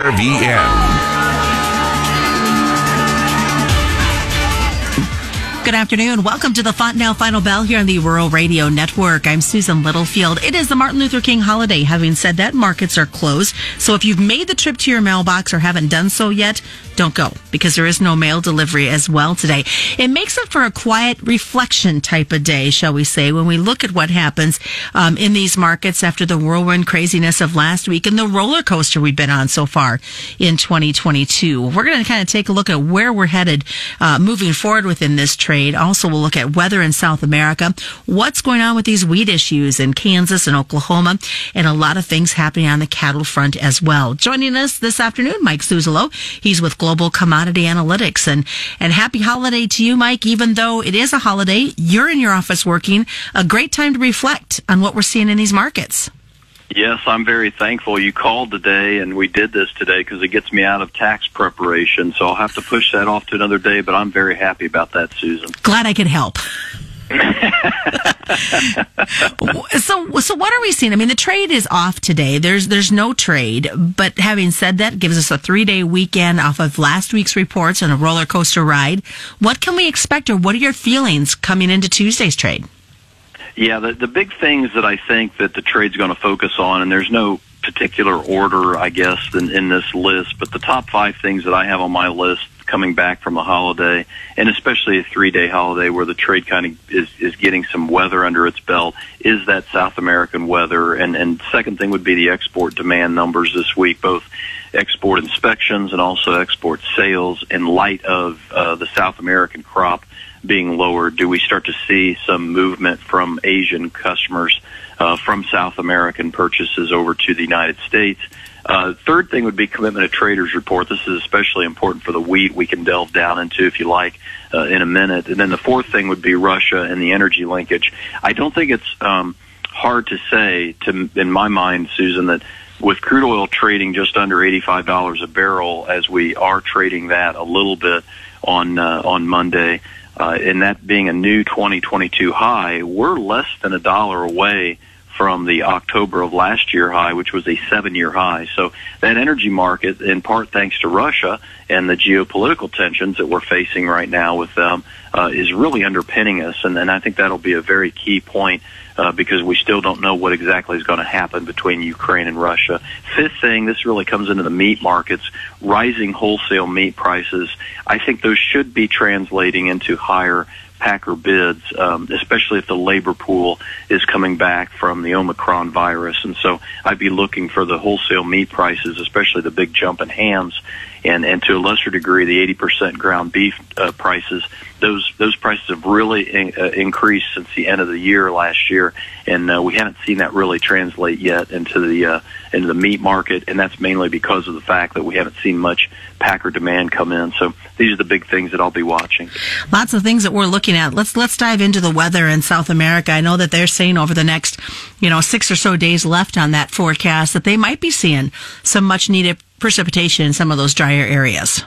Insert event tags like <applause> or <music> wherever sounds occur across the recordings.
VN. Good afternoon. Welcome to the Fontanelle Final Bell here on the Rural Radio Network. I'm Susan Littlefield. It is the Martin Luther King holiday. Having said that, markets are closed. So if you've made the trip to your mailbox or haven't done so yet, don't go because there is no mail delivery as well today. It makes up for a quiet reflection type of day, shall we say, when we look at what happens um, in these markets after the whirlwind craziness of last week and the roller coaster we've been on so far in 2022. We're going to kind of take a look at where we're headed uh, moving forward within this trade. Also, we'll look at weather in South America, what's going on with these wheat issues in Kansas and Oklahoma, and a lot of things happening on the cattle front as well. Joining us this afternoon, Mike Zuzolo. He's with Global Commodity Analytics. And, and happy holiday to you, Mike. Even though it is a holiday, you're in your office working. A great time to reflect on what we're seeing in these markets. Yes, I'm very thankful you called today and we did this today because it gets me out of tax preparation. So I'll have to push that off to another day, but I'm very happy about that, Susan. Glad I could help. <laughs> so so what are we seeing? I mean, the trade is off today. There's there's no trade, but having said that, gives us a three day weekend off of last week's reports and a roller coaster ride. What can we expect, or what are your feelings coming into Tuesday's trade? Yeah, the the big things that I think that the trade's going to focus on, and there's no particular order, I guess, in, in this list, but the top five things that I have on my list coming back from the holiday, and especially a three day holiday where the trade kind of is, is getting some weather under its belt, is that South American weather. And, and second thing would be the export demand numbers this week, both export inspections and also export sales in light of uh, the South American crop being lower. Do we start to see some movement from Asian customers uh, from South American purchases over to the United States? Uh, third thing would be commitment of traders report. This is especially important for the wheat. We can delve down into if you like uh, in a minute. And then the fourth thing would be Russia and the energy linkage. I don't think it's um, hard to say, to in my mind, Susan, that with crude oil trading just under $85 a barrel, as we are trading that a little bit on uh, on Monday, uh, and that being a new 2022 high, we're less than a dollar away from the October of last year high, which was a seven year high. So that energy market, in part thanks to Russia and the geopolitical tensions that we're facing right now with them, uh, is really underpinning us. And, and I think that'll be a very key point uh, because we still don't know what exactly is going to happen between Ukraine and Russia. Fifth thing, this really comes into the meat markets, rising wholesale meat prices. I think those should be translating into higher packer bids, um, especially if the labor pool is coming back from the Omicron virus. And so I'd be looking for the wholesale meat prices, especially the big jump in hams, and, and to a lesser degree, the 80% ground beef uh, prices. Those those prices have really in, uh, increased since the end of the year last year, and uh, we haven't seen that really translate yet into the uh, into the meat market, and that's mainly because of the fact that we haven't seen much packer demand come in. So these are the big things that I'll be watching. Lots of things that we're looking at. Let's let's dive into the weather in South America. I know that they're saying over the next, you know, six or so days left on that forecast that they might be seeing some much needed precipitation in some of those drier areas.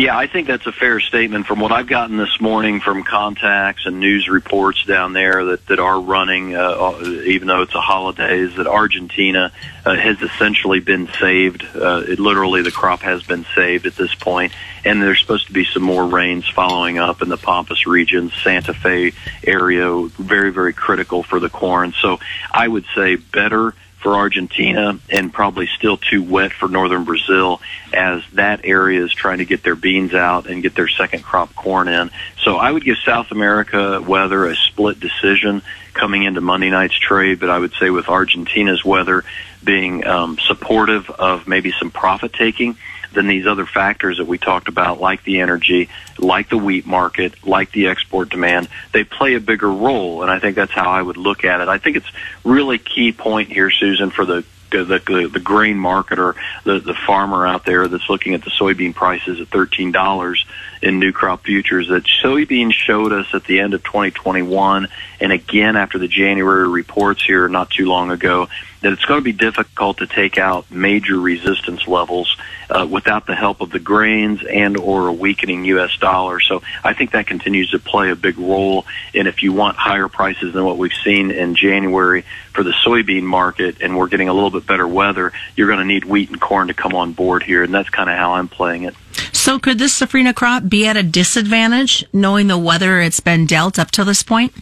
Yeah, I think that's a fair statement from what I've gotten this morning from contacts and news reports down there that, that are running, uh, uh even though it's a holiday, is that Argentina uh, has essentially been saved. Uh, it, literally, the crop has been saved at this point, and there's supposed to be some more rains following up in the Pampas region, Santa Fe area, very, very critical for the corn. So I would say better for Argentina and probably still too wet for northern Brazil as that area is trying to get their beans out and get their second crop corn in. So I would give South America weather a split decision coming into Monday night's trade, but I would say with Argentina's weather being um, supportive of maybe some profit taking than these other factors that we talked about, like the energy, like the wheat market, like the export demand. They play a bigger role, and I think that's how I would look at it. I think it's really key point here, Susan, for the the, the, the grain marketer, the, the farmer out there that's looking at the soybean prices at $13 in new crop futures that soybeans showed us at the end of 2021 and again after the January reports here not too long ago that it's going to be difficult to take out major resistance levels uh, without the help of the grains and or a weakening U.S. dollar. So I think that continues to play a big role. And if you want higher prices than what we've seen in January for the soybean market, and we're getting a little bit better weather, you're going to need wheat and corn to come on board here, and that's kind of how I'm playing it. So could this safrinha crop be at a disadvantage, knowing the weather it's been dealt up to this point?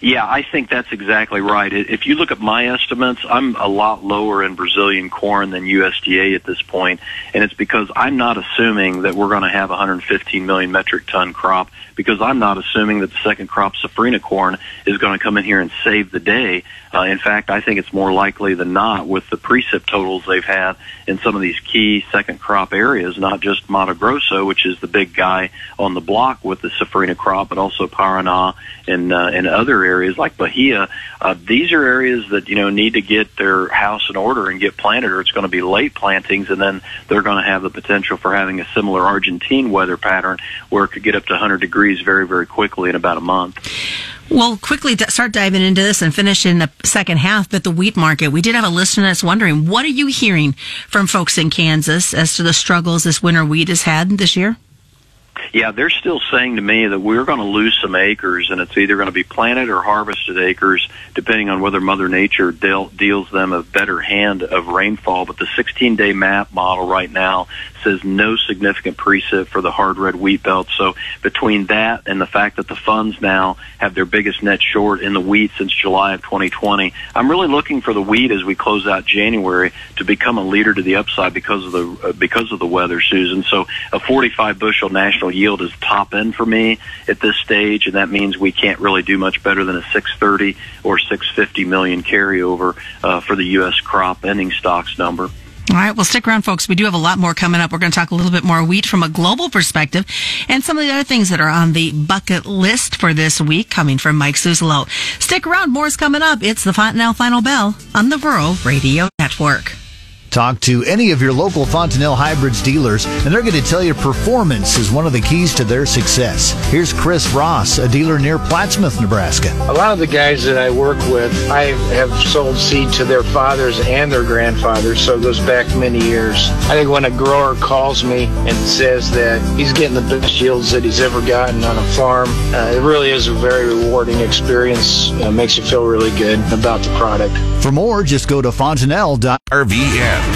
Yeah, I think that's exactly right. If you look at my estimates, I'm a lot lower in Brazilian corn than USDA at this point, and it's because I'm not assuming that we're going to have 115 million metric ton crop because I'm not assuming that the second crop safrinha corn is going to come in here and save the day. Uh, in fact, I think it's more likely than not with the precip totals they've had in some of these key second crop areas, not just Mato Grosso, which is the big guy on the block with the safrinha crop, but also Paraná and uh, and other areas like Bahia. Uh, these are areas that you know need to get their house in order and get planted, or it's going to be late plantings, and then they're going to have the potential for having a similar Argentine weather pattern where it could get up to 100 degrees very very quickly in about a month. Well, quickly start diving into this and finish in the second half. But the wheat market, we did have a listener that's wondering, what are you hearing from folks in Kansas as to the struggles this winter wheat has had this year? Yeah, they're still saying to me that we're going to lose some acres, and it's either going to be planted or harvested acres, depending on whether Mother Nature deal, deals them a better hand of rainfall. But the 16-day map model right now says no significant precip for the hard red wheat belt. So between that and the fact that the funds now have their biggest net short in the wheat since July of 2020, I'm really looking for the wheat as we close out January to become a leader to the upside because of the uh, because of the weather, Susan. So a 45 bushel national yield is top end for me at this stage, and that means we can't really do much better than a 630 or 650 million carryover uh, for the U.S. crop ending stocks number. All right, well, stick around, folks. We do have a lot more coming up. We're going to talk a little bit more wheat from a global perspective and some of the other things that are on the bucket list for this week coming from Mike Zuzolo. Stick around. more is coming up. It's the Fontanelle Final Bell on the Rural Radio Network. Talk to any of your local Fontanelle Hybrids dealers, and they're going to tell you performance is one of the keys to their success. Here's Chris Ross, a dealer near Plattsmouth, Nebraska. A lot of the guys that I work with, I have sold seed to their fathers and their grandfathers, so it goes back many years. I think when a grower calls me and says that he's getting the best yields that he's ever gotten on a farm, uh, it really is a very rewarding experience. It makes you feel really good about the product. For more, just go to fontanelle.rvn.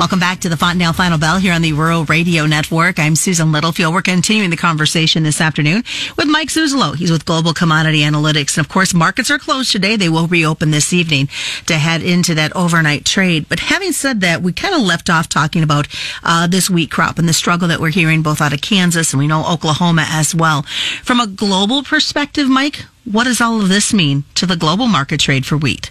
Welcome back to the Fontanelle Final Bell here on the Rural Radio Network. I'm Susan Littlefield. We're continuing the conversation this afternoon with Mike Zuzolo. He's with Global Commodity Analytics. And of course, markets are closed today. They will reopen this evening to head into that overnight trade. But having said that, we kind of left off talking about uh, this wheat crop and the struggle that we're hearing both out of Kansas and we know Oklahoma as well. From a global perspective, Mike, what does all of this mean to the global market trade for wheat?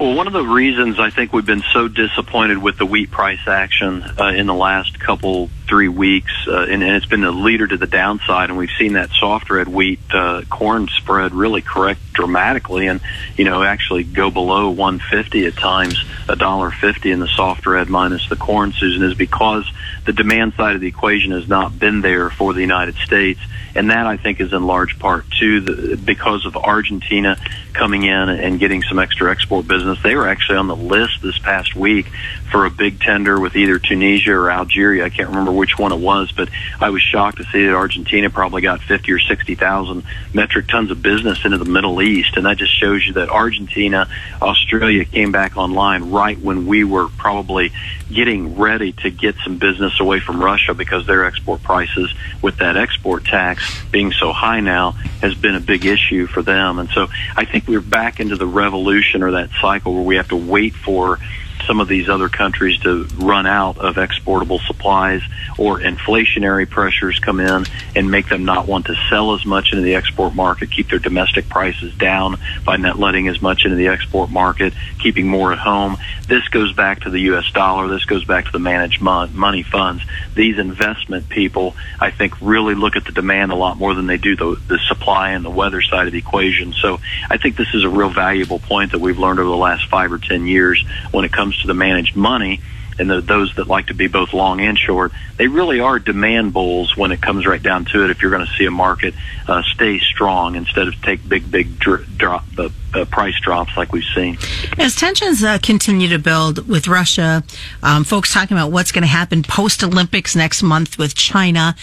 Well, one of the reasons I think we've been so disappointed with the wheat price action uh, in the last couple three weeks, uh, and, and it's been a leader to the downside, and we've seen that soft red wheat uh, corn spread really correct dramatically, and you know actually go below 150 at times, a dollar fifty in the soft red minus the corn, Susan, is because the demand side of the equation has not been there for the United States, and that I think is in large part too the, because of Argentina coming in and getting some extra export business. They were actually on the list this past week for a big tender with either Tunisia or Algeria. I can't remember which one it was, but I was shocked to see that Argentina probably got 50 or 60,000 metric tons of business into the Middle East. And that just shows you that Argentina, Australia came back online right when we were probably getting ready to get some business away from Russia because their export prices with that export tax being so high now has been a big issue for them. And so I think we're back into the revolution or that cycle where we have to wait for some of these other countries to run out of exportable supplies or inflationary pressures come in and make them not want to sell as much into the export market, keep their domestic prices down by not letting as much into the export market, keeping more at home. This goes back to the U.S. dollar. This goes back to the managed money funds. These investment people, I think, really look at the demand a lot more than they do the, the supply and the weather side of the equation. So I think this is a real valuable point that we've learned over the last five or ten years when it comes comes to the managed money and the, those that like to be both long and short, they really are demand bulls when it comes right down to it. If you're going to see a market uh, stay strong instead of take big, big dr- drop uh, uh, price drops like we've seen. As tensions uh, continue to build with Russia, um, folks talking about what's going to happen post Olympics next month with China.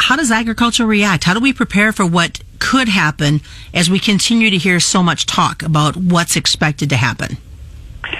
How does agriculture react? How do we prepare for what could happen as we continue to hear so much talk about what's expected to happen?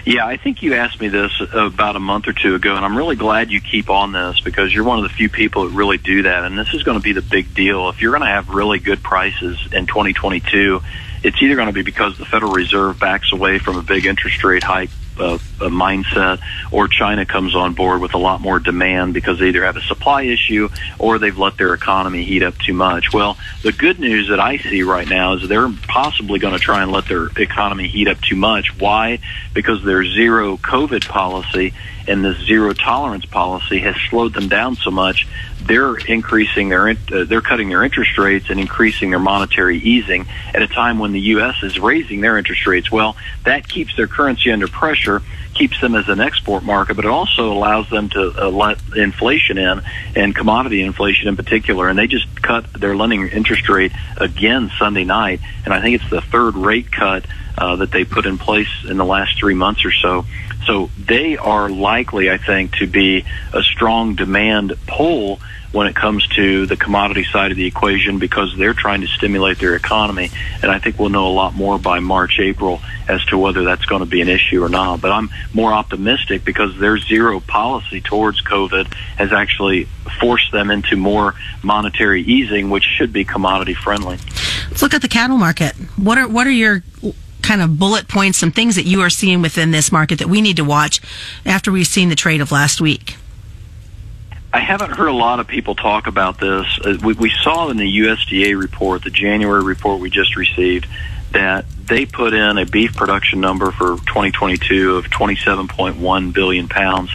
Yeah, I think you asked me this about a month or two ago, and I'm really glad you keep on this because you're one of the few people that really do that. And this is going to be the big deal. If you're going to have really good prices in 2022, it's either going to be because the Federal Reserve backs away from a big interest rate hike a mindset, or China comes on board with a lot more demand because they either have a supply issue or they've let their economy heat up too much. Well, the good news that I see right now is they're possibly going to try and let their economy heat up too much. Why? Because their zero COVID policy and this zero tolerance policy has slowed them down so much they're increasing their uh, they're cutting their interest rates and increasing their monetary easing at a time when the U.S. is raising their interest rates. Well, that keeps their currency under pressure, keeps them as an export market, but it also allows them to uh, let inflation in and commodity inflation in particular. And they just cut their lending interest rate again Sunday night, and I think it's the third rate cut uh, that they put in place in the last three months or so. So they are likely, I think, to be a strong demand pull when it comes to the commodity side of the equation because they're trying to stimulate their economy. And I think we'll know a lot more by March, April as to whether that's going to be an issue or not. But I'm more optimistic because their zero policy towards COVID has actually forced them into more monetary easing, which should be commodity friendly. Let's look at the cattle market. What are what are your kind of bullet points, some things that you are seeing within this market that we need to watch after we've seen the trade of last week? I haven't heard a lot of people talk about this. Uh, we, we saw in the USDA report, the January report we just received, that they put in a beef production number for 2022 of 27.1 billion pounds.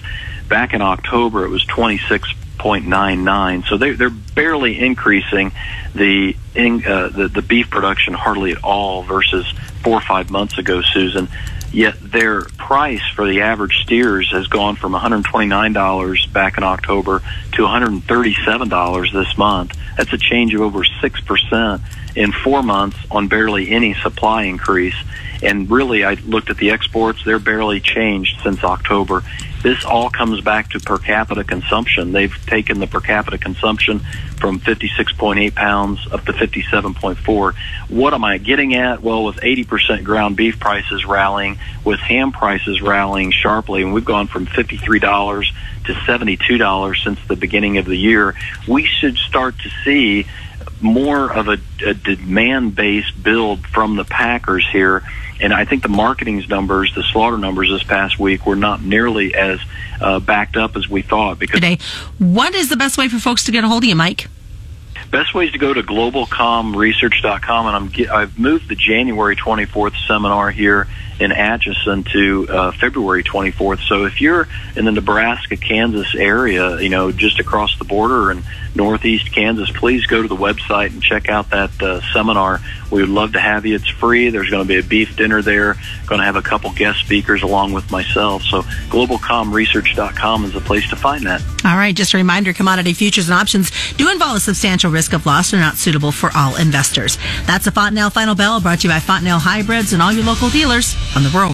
Back in October, it was 26.99. So they, they're barely increasing the, in, uh, the the beef production hardly at all versus four or five months ago, Susan. Yet their price for the average steers has gone from $129 back in October to $137 this month. That's a change of over 6% in four months on barely any supply increase. And really, I looked at the exports, they're barely changed since October. This all comes back to per capita consumption. They've taken the per capita consumption from 56.8 pounds up to 57.4. What am I getting at? Well, with 80% ground beef prices rallying, with ham prices rallying sharply, and we've gone from $53 to $72 since the beginning of the year, we should start to see more of a, a demand-based build from the packers here and I think the marketing's numbers, the slaughter numbers this past week, were not nearly as uh, backed up as we thought. Because today, what is the best way for folks to get a hold of you, Mike? Best way is to go to globalcomresearch.com, and I'm I've moved the January 24th seminar here in Atchison to uh, February 24th. So if you're in the Nebraska, Kansas area, you know, just across the border and northeast Kansas, please go to the website and check out that uh, seminar. We would love to have you. It's free. There's going to be a beef dinner there. Going to have a couple guest speakers along with myself. So globalcomresearch.com is the place to find that. All right. Just a reminder, commodity futures and options do involve a substantial risk of loss and are not suitable for all investors. That's a Fontanelle Final Bell brought to you by Fontanelle Hybrids and all your local dealers on the Rural